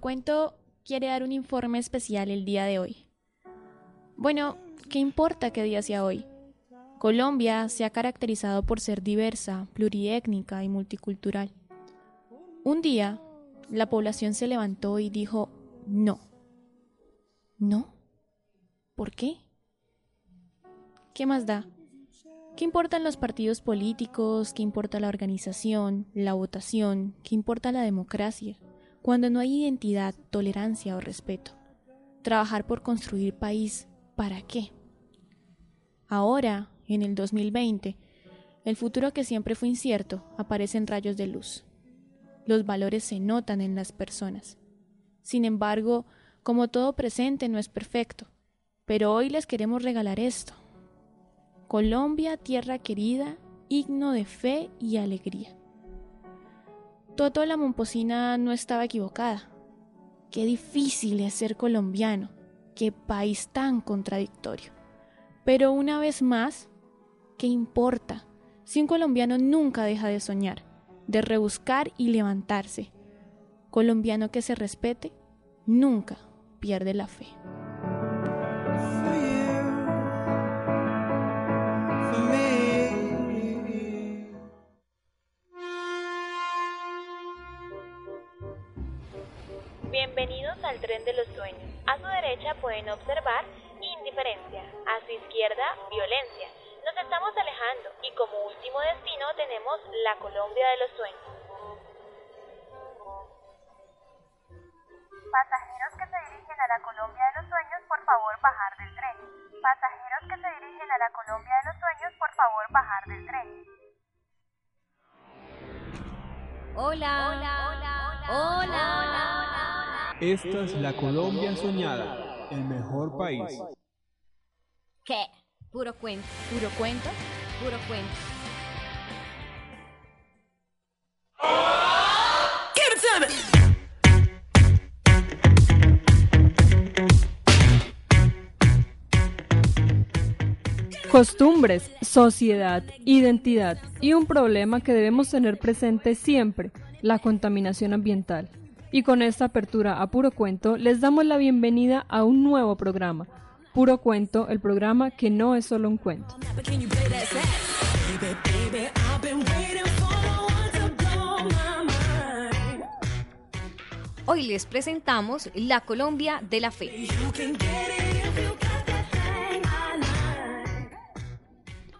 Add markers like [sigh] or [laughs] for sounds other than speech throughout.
Cuento quiere dar un informe especial el día de hoy. Bueno, ¿qué importa qué día sea hoy? Colombia se ha caracterizado por ser diversa, pluriétnica y multicultural. Un día, la población se levantó y dijo no. ¿No? ¿Por qué? ¿Qué más da? ¿Qué importan los partidos políticos? ¿Qué importa la organización, la votación? ¿Qué importa la democracia? Cuando no hay identidad, tolerancia o respeto. Trabajar por construir país, ¿para qué? Ahora, en el 2020, el futuro que siempre fue incierto aparece en rayos de luz. Los valores se notan en las personas. Sin embargo, como todo presente no es perfecto, pero hoy les queremos regalar esto. Colombia, tierra querida, himno de fe y alegría. Toto la Momposina no estaba equivocada. Qué difícil es ser colombiano, qué país tan contradictorio. Pero una vez más, ¿qué importa si un colombiano nunca deja de soñar, de rebuscar y levantarse? Colombiano que se respete, nunca pierde la fe. De los sueños. A su derecha pueden observar indiferencia, a su izquierda violencia. Nos estamos alejando y como último destino tenemos la Colombia de los sueños. Pasajeros que se dirigen a la Colombia de los sueños, por favor bajar del tren. Pasajeros que se dirigen a la Colombia de los sueños, por favor bajar del tren. Hola. Hola. Hola. Hola. Esta es la Colombia soñada, el mejor país. ¿Qué? Puro cuento. ¿Puro cuento? Puro cuento. Costumbres, sociedad, identidad y un problema que debemos tener presente siempre, la contaminación ambiental. Y con esta apertura a Puro Cuento les damos la bienvenida a un nuevo programa. Puro Cuento, el programa que no es solo un cuento. Hoy les presentamos la Colombia de la Fe.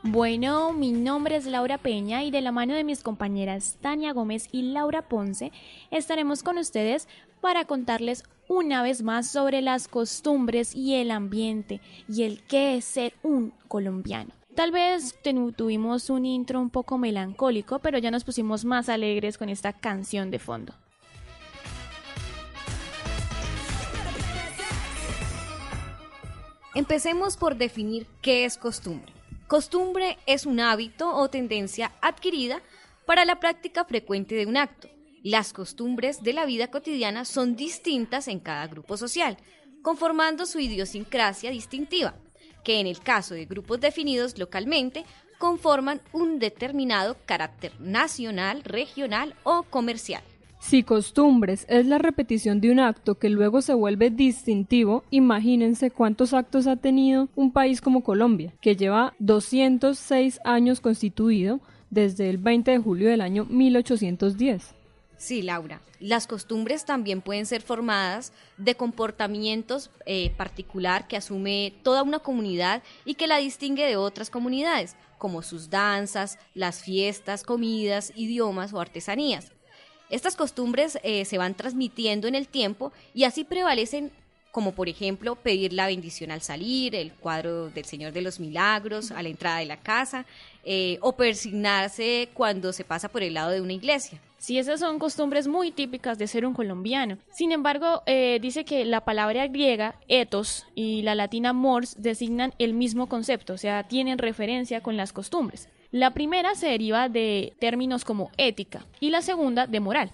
Bueno, mi nombre es Laura Peña y de la mano de mis compañeras Tania Gómez y Laura Ponce estaremos con ustedes para contarles una vez más sobre las costumbres y el ambiente y el qué es ser un colombiano. Tal vez tuvimos un intro un poco melancólico, pero ya nos pusimos más alegres con esta canción de fondo. Empecemos por definir qué es costumbre. Costumbre es un hábito o tendencia adquirida para la práctica frecuente de un acto. Las costumbres de la vida cotidiana son distintas en cada grupo social, conformando su idiosincrasia distintiva, que en el caso de grupos definidos localmente conforman un determinado carácter nacional, regional o comercial. Si costumbres es la repetición de un acto que luego se vuelve distintivo, imagínense cuántos actos ha tenido un país como Colombia, que lleva 206 años constituido desde el 20 de julio del año 1810. Sí, Laura. Las costumbres también pueden ser formadas de comportamientos eh, particular que asume toda una comunidad y que la distingue de otras comunidades, como sus danzas, las fiestas, comidas, idiomas o artesanías. Estas costumbres eh, se van transmitiendo en el tiempo y así prevalecen como por ejemplo pedir la bendición al salir, el cuadro del Señor de los Milagros a la entrada de la casa, eh, o persignarse cuando se pasa por el lado de una iglesia. Sí, esas son costumbres muy típicas de ser un colombiano. Sin embargo, eh, dice que la palabra griega ethos y la latina mors designan el mismo concepto, o sea, tienen referencia con las costumbres. La primera se deriva de términos como ética y la segunda de moral.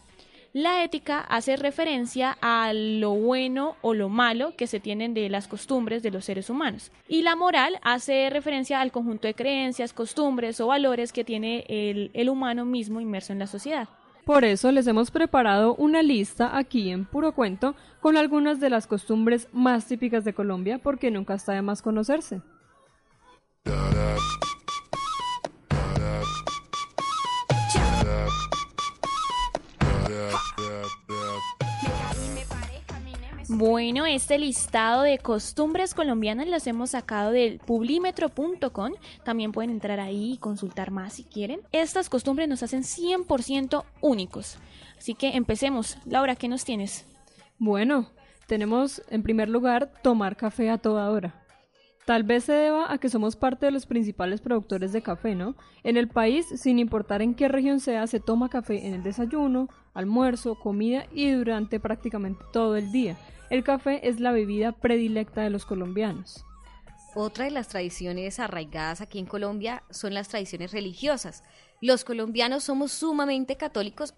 La ética hace referencia a lo bueno o lo malo que se tienen de las costumbres de los seres humanos. Y la moral hace referencia al conjunto de creencias, costumbres o valores que tiene el, el humano mismo inmerso en la sociedad. Por eso les hemos preparado una lista aquí en Puro Cuento con algunas de las costumbres más típicas de Colombia porque nunca está de más conocerse. Bueno, este listado de costumbres colombianas las hemos sacado del publimetro.com. También pueden entrar ahí y consultar más si quieren. Estas costumbres nos hacen 100% únicos. Así que empecemos. Laura, ¿qué nos tienes? Bueno, tenemos en primer lugar tomar café a toda hora. Tal vez se deba a que somos parte de los principales productores de café, ¿no? En el país, sin importar en qué región sea, se toma café en el desayuno, almuerzo, comida y durante prácticamente todo el día. El café es la bebida predilecta de los colombianos. Otra de las tradiciones arraigadas aquí en Colombia son las tradiciones religiosas. Los colombianos somos sumamente católicos,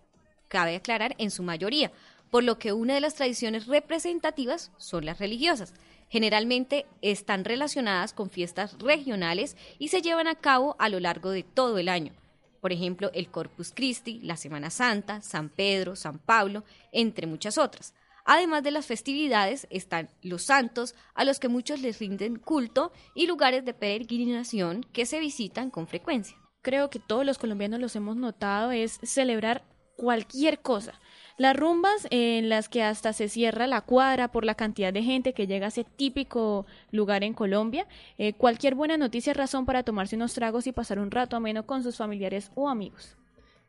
cabe aclarar, en su mayoría, por lo que una de las tradiciones representativas son las religiosas. Generalmente están relacionadas con fiestas regionales y se llevan a cabo a lo largo de todo el año. Por ejemplo, el Corpus Christi, la Semana Santa, San Pedro, San Pablo, entre muchas otras. Además de las festividades están los santos, a los que muchos les rinden culto, y lugares de peregrinación que se visitan con frecuencia. Creo que todos los colombianos los hemos notado es celebrar cualquier cosa. Las rumbas en las que hasta se cierra la cuadra por la cantidad de gente que llega a ese típico lugar en Colombia. Eh, cualquier buena noticia es razón para tomarse unos tragos y pasar un rato ameno con sus familiares o amigos.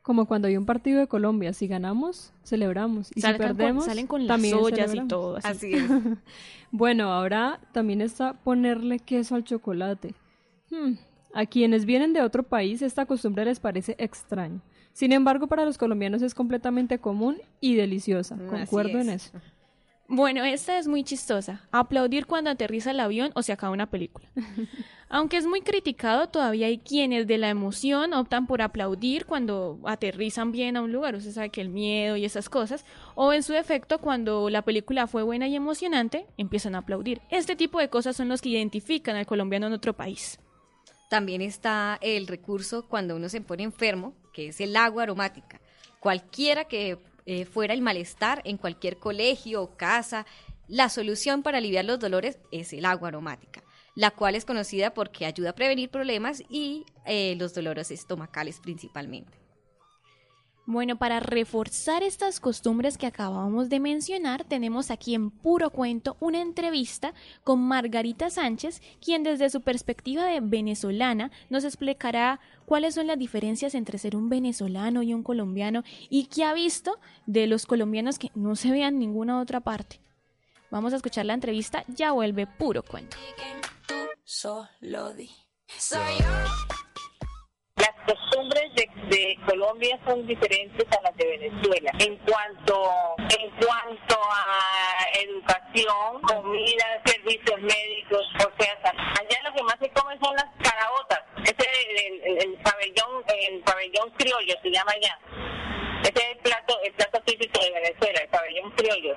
Como cuando hay un partido de Colombia, si ganamos, celebramos. Y si Salgan con- perdemos, salen con las también ollas y todo. así. Así es. [laughs] Bueno, ahora también está ponerle queso al chocolate. Hmm, A quienes vienen de otro país esta costumbre les parece extraña. Sin embargo, para los colombianos es completamente común y deliciosa. Así Concuerdo en es. eso. Bueno, esta es muy chistosa. Aplaudir cuando aterriza el avión o se acaba una película. [laughs] Aunque es muy criticado, todavía hay quienes de la emoción optan por aplaudir cuando aterrizan bien a un lugar. Usted sabe que el miedo y esas cosas. O en su defecto, cuando la película fue buena y emocionante, empiezan a aplaudir. Este tipo de cosas son los que identifican al colombiano en otro país. También está el recurso cuando uno se pone enfermo, que es el agua aromática. Cualquiera que eh, fuera el malestar en cualquier colegio o casa, la solución para aliviar los dolores es el agua aromática, la cual es conocida porque ayuda a prevenir problemas y eh, los dolores estomacales principalmente. Bueno, para reforzar estas costumbres que acabamos de mencionar, tenemos aquí en Puro Cuento una entrevista con Margarita Sánchez, quien desde su perspectiva de venezolana nos explicará cuáles son las diferencias entre ser un venezolano y un colombiano y qué ha visto de los colombianos que no se vean en ninguna otra parte. Vamos a escuchar la entrevista, ya vuelve Puro Cuento. solo di. Las costumbres de, de Colombia son diferentes a las de Venezuela. En cuanto, en cuanto a educación, comida, servicios médicos, o sea, allá lo que más se come son las caraotas. Ese es el, el, el pabellón, el pabellón criollo se llama allá. Ese es el plato, el plato típico de Venezuela, el pabellón criollo.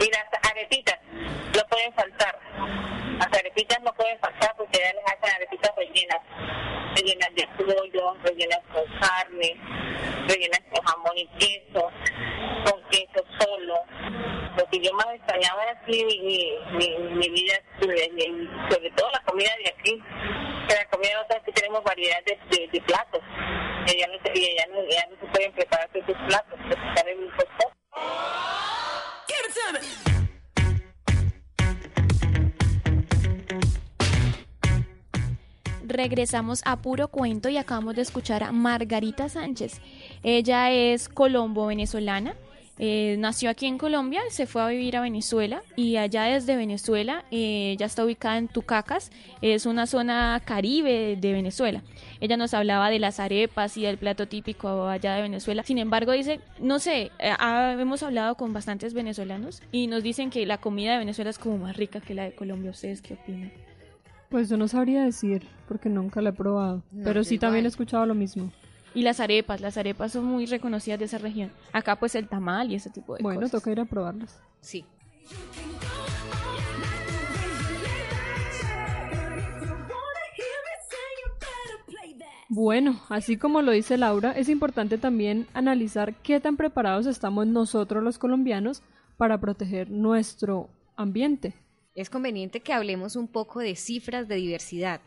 Y las arepitas no pueden faltar. Las arepitas no pueden faltar porque ya les hacen arepitas rellenas rellenas de pollo, rellenas con carne, rellenas con jamón y queso, con queso solo. Lo que yo más extrañaba era así mi, vida, sobre, todo la comida de aquí. La comida de otras que tenemos variedad de, platos. Y ya no, ya no, ya no se pueden preparar esos platos, porque están en. Regresamos a Puro Cuento y acabamos de escuchar a Margarita Sánchez. Ella es colombo-venezolana. eh, nació aquí en Colombia, se fue a vivir a Venezuela y allá desde Venezuela, eh, ella está ubicada en Tucacas, es una zona caribe de Venezuela. Ella nos hablaba de las arepas y del plato típico allá de Venezuela. Sin embargo, dice, no sé, eh, ah, hemos hablado con bastantes venezolanos y nos dicen que la comida de Venezuela es como más rica que la de Colombia. ¿Ustedes qué opinan? Pues yo no sabría decir, porque nunca la he probado. No, pero sí también he escuchado lo mismo. Y las arepas, las arepas son muy reconocidas de esa región. Acá pues el tamal y ese tipo de Bueno, cosas. toca ir a probarlas. Sí. Bueno, así como lo dice Laura, es importante también analizar qué tan preparados estamos nosotros los colombianos para proteger nuestro ambiente. Es conveniente que hablemos un poco de cifras de diversidad.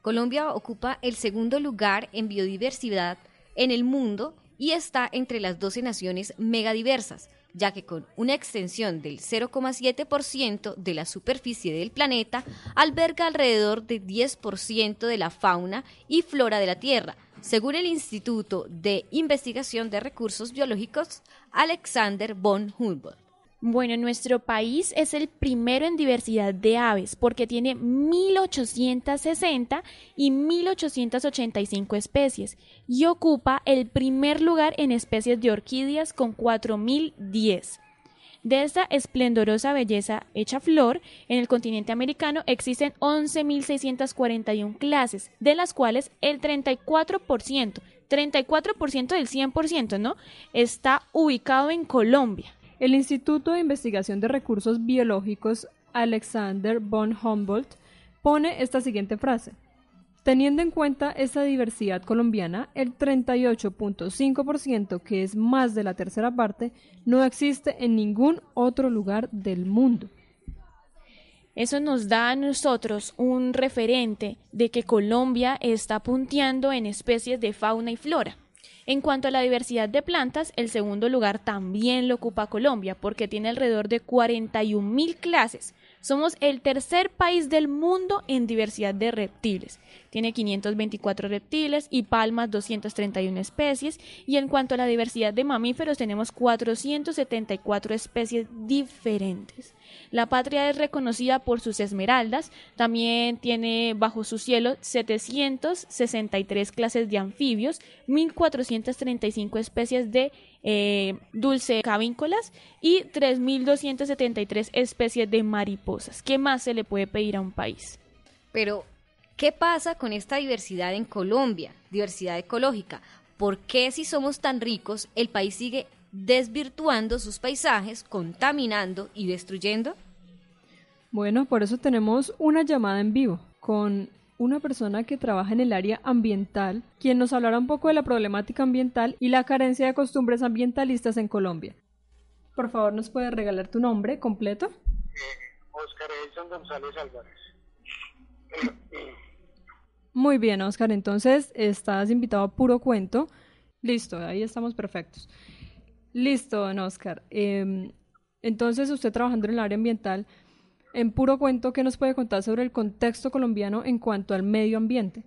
Colombia ocupa el segundo lugar en biodiversidad en el mundo y está entre las 12 naciones megadiversas, ya que con una extensión del 0,7% de la superficie del planeta, alberga alrededor del 10% de la fauna y flora de la Tierra, según el Instituto de Investigación de Recursos Biológicos Alexander von Humboldt. Bueno, nuestro país es el primero en diversidad de aves porque tiene 1860 y 1885 especies y ocupa el primer lugar en especies de orquídeas con 4010. De esta esplendorosa belleza hecha flor, en el continente americano existen 11.641 clases, de las cuales el 34%, 34% del 100%, ¿no? Está ubicado en Colombia. El Instituto de Investigación de Recursos Biológicos Alexander von Humboldt pone esta siguiente frase. Teniendo en cuenta esta diversidad colombiana, el 38.5%, que es más de la tercera parte, no existe en ningún otro lugar del mundo. Eso nos da a nosotros un referente de que Colombia está punteando en especies de fauna y flora. En cuanto a la diversidad de plantas, el segundo lugar también lo ocupa Colombia, porque tiene alrededor de 41 mil clases. Somos el tercer país del mundo en diversidad de reptiles. Tiene 524 reptiles y palmas 231 especies. Y en cuanto a la diversidad de mamíferos, tenemos 474 especies diferentes. La patria es reconocida por sus esmeraldas. También tiene bajo su cielo 763 clases de anfibios, 1435 especies de eh, dulce cabíncolas y 3.273 especies de mariposas. ¿Qué más se le puede pedir a un país? Pero, ¿qué pasa con esta diversidad en Colombia? Diversidad ecológica. ¿Por qué si somos tan ricos el país sigue desvirtuando sus paisajes, contaminando y destruyendo? Bueno, por eso tenemos una llamada en vivo con una persona que trabaja en el área ambiental, quien nos hablará un poco de la problemática ambiental y la carencia de costumbres ambientalistas en Colombia. Por favor, ¿nos puede regalar tu nombre completo? Oscar Edson González Álvarez. Muy bien, Oscar. Entonces, estás invitado a puro cuento. Listo, ahí estamos perfectos. Listo, don Oscar. Em, entonces, usted trabajando en el área ambiental, en puro cuento, ¿qué nos puede contar sobre el contexto colombiano en cuanto al medio ambiente?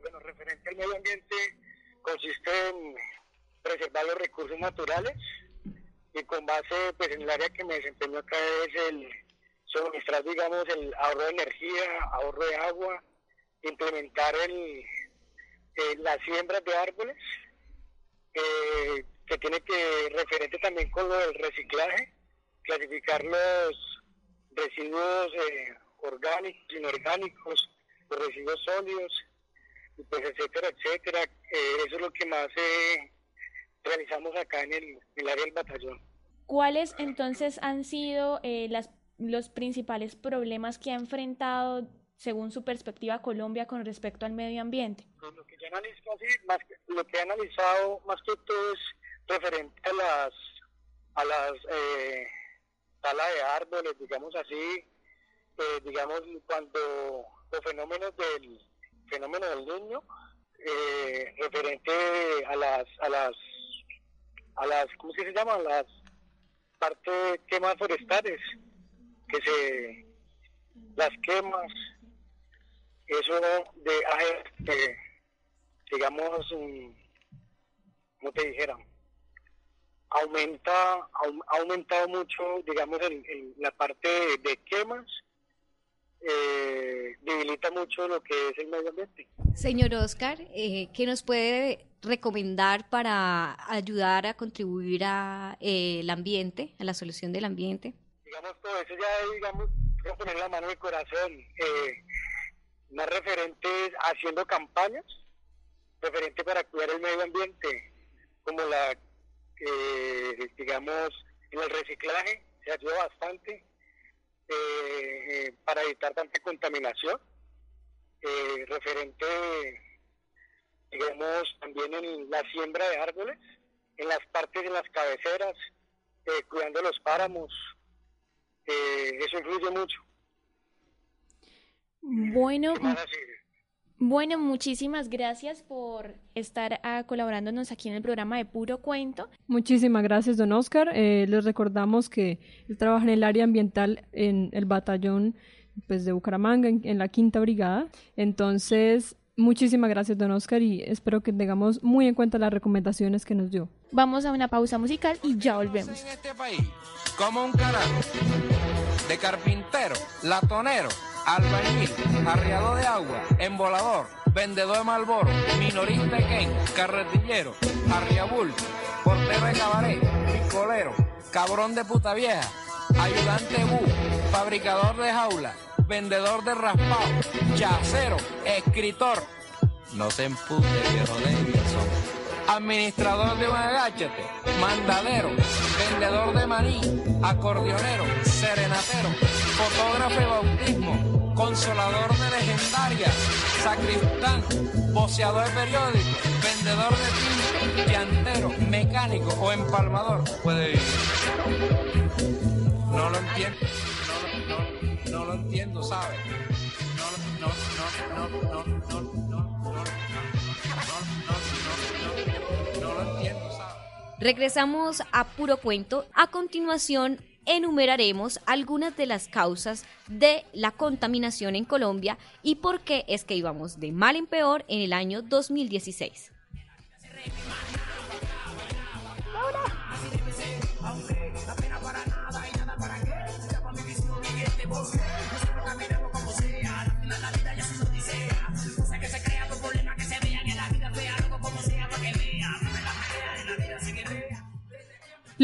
Bueno, referente al medio ambiente, consiste en preservar los recursos naturales y con base pues, en el área que me desempeño acá es el suministrar, digamos, el ahorro de energía, ahorro de agua, implementar el, eh, las siembras de árboles, eh, tiene que referente también con lo del reciclaje, clasificar los residuos eh, orgánicos, inorgánicos, los residuos sólidos, pues etcétera, etcétera. Eh, eso es lo que más eh, realizamos acá en el, el, área del batallón. ¿Cuáles entonces han sido las, los principales problemas que ha enfrentado según su perspectiva Colombia con respecto al medio ambiente? Pues lo, que yo analizo, más, lo que he analizado más que todo es referente a las a las eh, tala de árboles, digamos así, eh, digamos cuando los fenómenos del fenómeno del niño, eh, referente a las a las a las ¿cómo se llama? las partes quemas forestales que se las quemas eso de, de digamos como te dijeran aumenta, ha aumentado mucho, digamos, en, la parte de, quemas, eh, debilita mucho lo que es el medio ambiente. Señor Oscar, eh, ¿qué nos puede recomendar para ayudar a contribuir a eh, el ambiente, a la solución del ambiente? Digamos, todo eso ya, digamos, quiero poner la mano en el corazón, eh, más referentes haciendo campañas, referente para cuidar el medio ambiente, como la eh, digamos, en el reciclaje se ayuda bastante eh, para evitar tanta contaminación. Eh, referente digamos, también en la siembra de árboles, en las partes, en las cabeceras, eh, cuidando los páramos. Eh, eso influye mucho. Bueno, bueno, muchísimas gracias por estar ah, colaborándonos aquí en el programa de Puro Cuento. Muchísimas gracias, don Oscar. Eh, les recordamos que él trabaja en el área ambiental en el batallón pues, de Bucaramanga, en, la Quinta Brigada. Entonces, muchísimas gracias, don Oscar, y espero que tengamos muy en cuenta las recomendaciones que nos dio. Vamos a una pausa musical y ya volvemos. En este país, como un carajo, de carpintero, latonero albañil, arriado de agua, embolador, vendedor de malboro, minorista Ken, carretillero, arriabul, portero de cabaret, picolero, cabrón de puta vieja, ayudante bu, fabricador de jaula, vendedor de raspado, chacero, escritor. No se empute, viejo son administrador de un agáchate, mandadero, vendedor de maní, acordeonero, serenatero, fotógrafo de bautismo, consolador de legendaria, sacristán, boceador de periódico, vendedor de tinta, llantero, mecánico o empalmador. Puede vivir. No lo entiendo. No, no, no, lo entiendo, ¿sabes? No, no, no, no, no, no. Regresamos a puro cuento. A continuación, enumeraremos algunas de las causas de la contaminación en Colombia y por qué es que íbamos de mal en peor en el año 2016.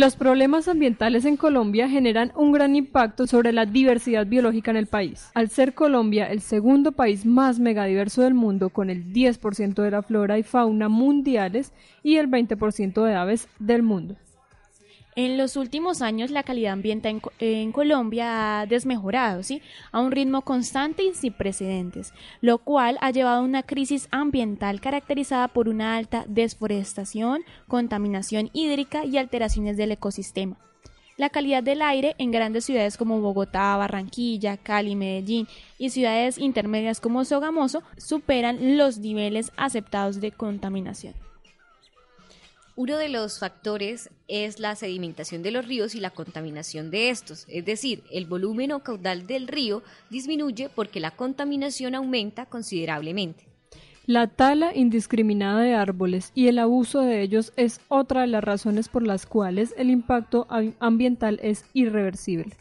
Los problemas ambientales en Colombia generan un gran impacto sobre la diversidad biológica en el país. Al ser Colombia el segundo país más megadiverso del mundo, con el 10% de la flora y fauna mundiales y el 20% de aves del mundo. En los últimos años la calidad ambiental en, Colombia ha desmejorado, ¿sí? A un ritmo constante y sin precedentes, lo cual ha llevado a una crisis ambiental caracterizada por una alta desforestación, contaminación hídrica y alteraciones del ecosistema. La calidad del aire en grandes ciudades como Bogotá, Barranquilla, Cali, Medellín y ciudades intermedias como Sogamoso superan los niveles aceptados de contaminación. Uno de los factores es la sedimentación de los ríos y la contaminación de estos, es decir, el volumen o caudal del río disminuye porque la contaminación aumenta considerablemente. La tala indiscriminada de árboles y el abuso de ellos es otra de las razones por las cuales el impacto ambiental es irreversible.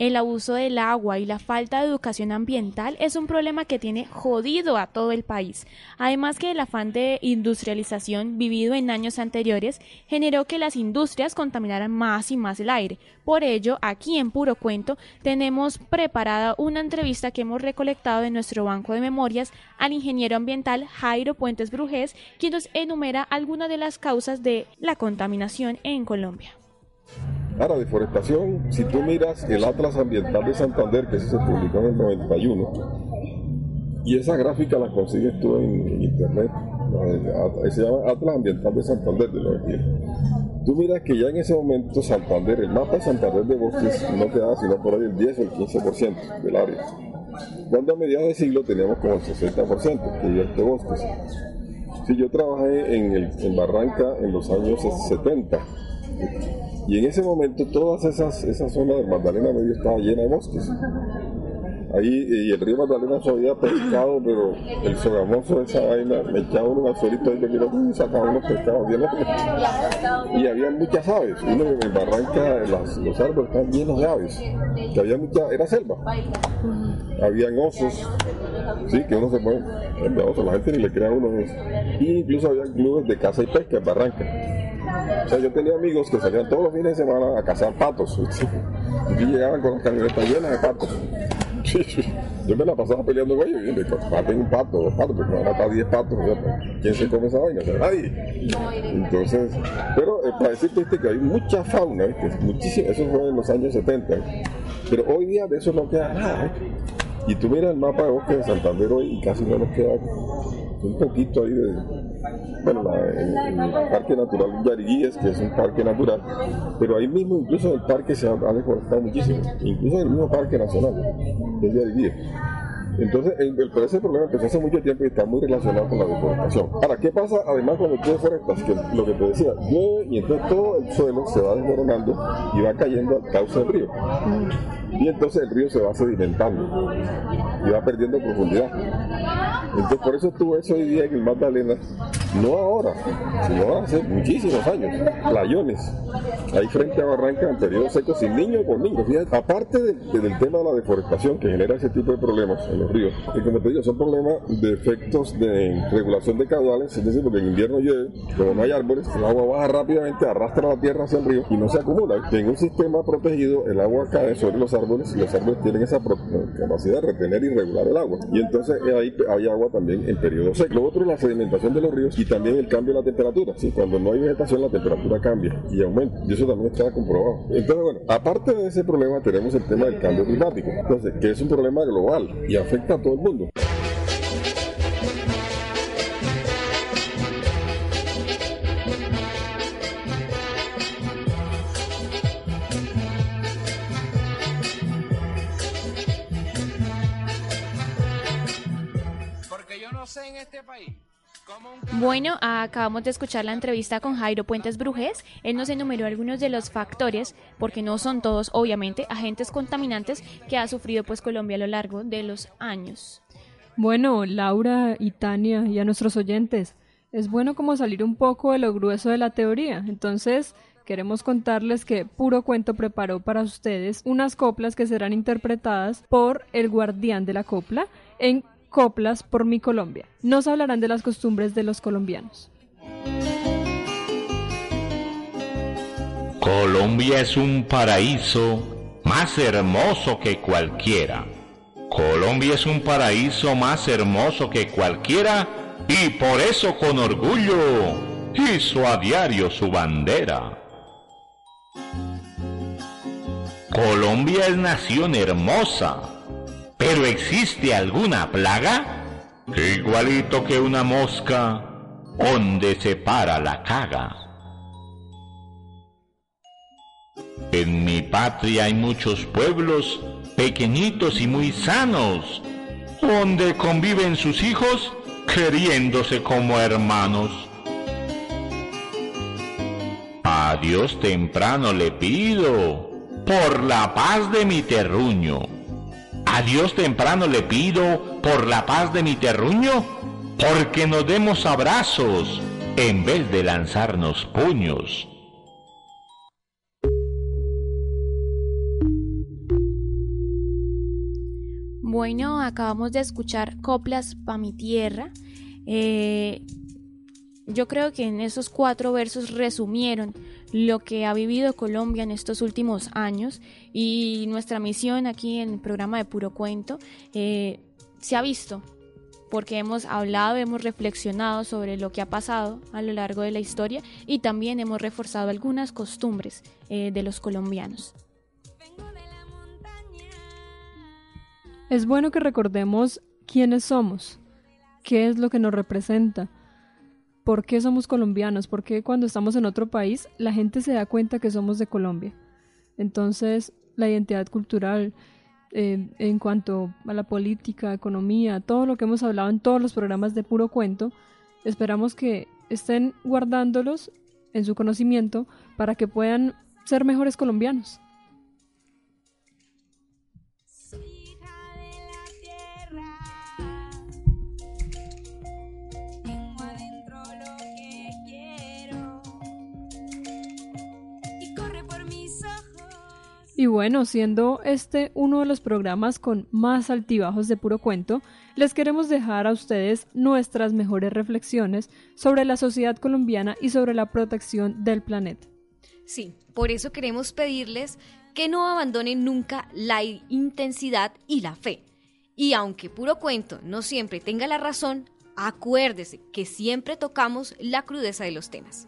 El abuso del agua y la falta de educación ambiental es un problema que tiene jodido a todo el país. Además que el afán de industrialización vivido en años anteriores generó que las industrias contaminaran más y más el aire. Por ello, aquí en Puro Cuento tenemos preparada una entrevista que hemos recolectado de nuestro banco de memorias al ingeniero ambiental Jairo Puentes Brujés, quien nos enumera algunas de las causas de la contaminación en Colombia. Ahora, deforestación, si tú miras el Atlas Ambiental de Santander, que se publicó en el 91, y esa gráfica la consigues tú en, internet, se llama Atlas Ambiental de Santander de 91. Tú miras que ya en ese momento Santander, el mapa de Santander de bosques no quedaba sino por ahí el 10 o el 15% del área. Cuando a mediados de siglo teníamos como el 60% cubierto de bosques. Si yo trabajé en, el, en Barranca en los años 70, y en ese momento todas esas, esa zona del Magdalena Medio estaba llena de bosques. Ahí, y el río Magdalena se había pescado, pero el sogamoso de esa vaina me echaba uno al suelito y yo quiero sacaba unos pescados bien Y había muchas aves. Uno en Barranca, los árboles estaban llenos de aves. Había mucha, era selva. Habían osos, sí, que uno se puede, la gente ni le crea uno de Y incluso había clubes de caza y pesca en Barranca o sea, yo tenía amigos que salían todos los fines de semana a cazar patos. [laughs] Y llegaban con las camionetas llenas de patos. [laughs] Yo me la pasaba peleando con ellos. Y me maten un pato, dos patos, porque me van a matar diez patos. ¿Quién se come esa vaina? O sea, nadie. Entonces, pero eh, para decirte que hay mucha fauna, muchísimo, eso fue en los años 70. Pero hoy día de eso no queda nada. Y tú miras el mapa de bosque de Santander hoy y casi no nos queda un poquito ahí de, bueno, el, el Parque Natural Yariguíes, que es un parque natural, pero ahí mismo incluso en el parque se ha, ha deforestado muchísimo, incluso en el mismo Parque Nacional, que es Yariguíes. Entonces, el, el- pero ese problema empezó hace mucho tiempo y está muy relacionado con la deforestación. Ahora, ¿qué pasa además cuando tú deforestas? Que lo que te decía, llueve y entonces todo el suelo se va desmoronando y va cayendo al cauce del río. Y entonces el río se va sedimentando y va perdiendo profundidad. Entonces, por eso tú ves hoy día en el Magdalena, no ahora, sino hace muchísimos años, playones, ahí frente a Barranca en periodos secos, sin niños por niños. Fíjate, aparte de- de- del tema de la deforestación que genera ese tipo de problemas en los ríos, que como te digo, son problemas de efectos de regulación de caudales, es decir, porque en invierno llueve, como no hay árboles, el agua baja rápidamente, arrastra la tierra hacia el río y no se acumula. En un sistema protegido, el agua cae sobre los árboles y los árboles tienen esa capacidad de retener y regular el agua. Y entonces eh, ahí hay agua también en periodo seco. Lo otro es la sedimentación de los ríos y también el cambio de la temperatura. Cuando no hay vegetación, la temperatura cambia y aumenta. Y eso también está comprobado. Entonces, bueno, aparte de ese problema, tenemos el tema del cambio climático. Entonces, que es un problema global y afecta a todo el mundo. Bueno, acabamos de escuchar la entrevista con Jairo Puentes Brujés. Él nos enumeró algunos de los factores, porque no son todos, obviamente, agentes contaminantes que ha sufrido pues Colombia a lo largo de los años. Bueno, Laura y Tania y a nuestros oyentes, es bueno como salir un poco de lo grueso de la teoría. Entonces, queremos contarles que Puro Cuento preparó para ustedes unas coplas que serán interpretadas por el guardián de la copla en Coplas por mi Colombia. Nos hablarán de las costumbres de los colombianos. Colombia es un paraíso más hermoso que cualquiera. Colombia es un paraíso más hermoso que cualquiera y por eso con orgullo hizo a diario su bandera. Colombia es nación hermosa, pero ¿existe alguna plaga? Igualito que una mosca, donde se para la caga. En mi patria hay muchos pueblos pequeñitos y muy sanos, donde conviven sus hijos queriéndose como hermanos. A Dios temprano le pido por la paz de mi terruño. A Dios temprano le pido por la paz de mi terruño, porque nos demos abrazos en vez de lanzarnos puños. Bueno, acabamos de escuchar Coplas pa' mi tierra. Eh, yo creo que en esos cuatro versos resumieron lo que ha vivido Colombia en estos últimos años y nuestra misión aquí en el programa de Puro Cuento eh, se ha visto porque hemos hablado, hemos reflexionado sobre lo que ha pasado a lo largo de la historia y también hemos reforzado algunas costumbres eh, de los colombianos. Es bueno que recordemos quiénes somos, qué es lo que nos representa, por qué somos colombianos, por qué cuando estamos en otro país la gente se da cuenta que somos de Colombia. Entonces, la identidad cultural eh, en cuanto a la política, economía, todo lo que hemos hablado en todos los programas de puro cuento, esperamos que estén guardándolos en su conocimiento para que puedan ser mejores colombianos. Y bueno, siendo este uno de los programas con más altibajos de puro cuento, les queremos dejar a ustedes nuestras mejores reflexiones sobre la sociedad colombiana y sobre la protección del planeta. Sí, por eso queremos pedirles que no abandonen nunca la intensidad y la fe. Y aunque puro cuento no siempre tenga la razón, acuérdese que siempre tocamos la crudeza de los temas.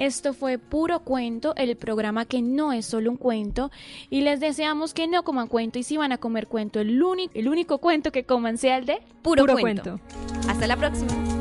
Esto fue Puro Cuento, el programa que no es solo un cuento. Y les deseamos que no coman cuento y si van a comer cuento, el, único el único cuento que coman sea el de Puro, Puro cuento. cuento. Hasta la próxima.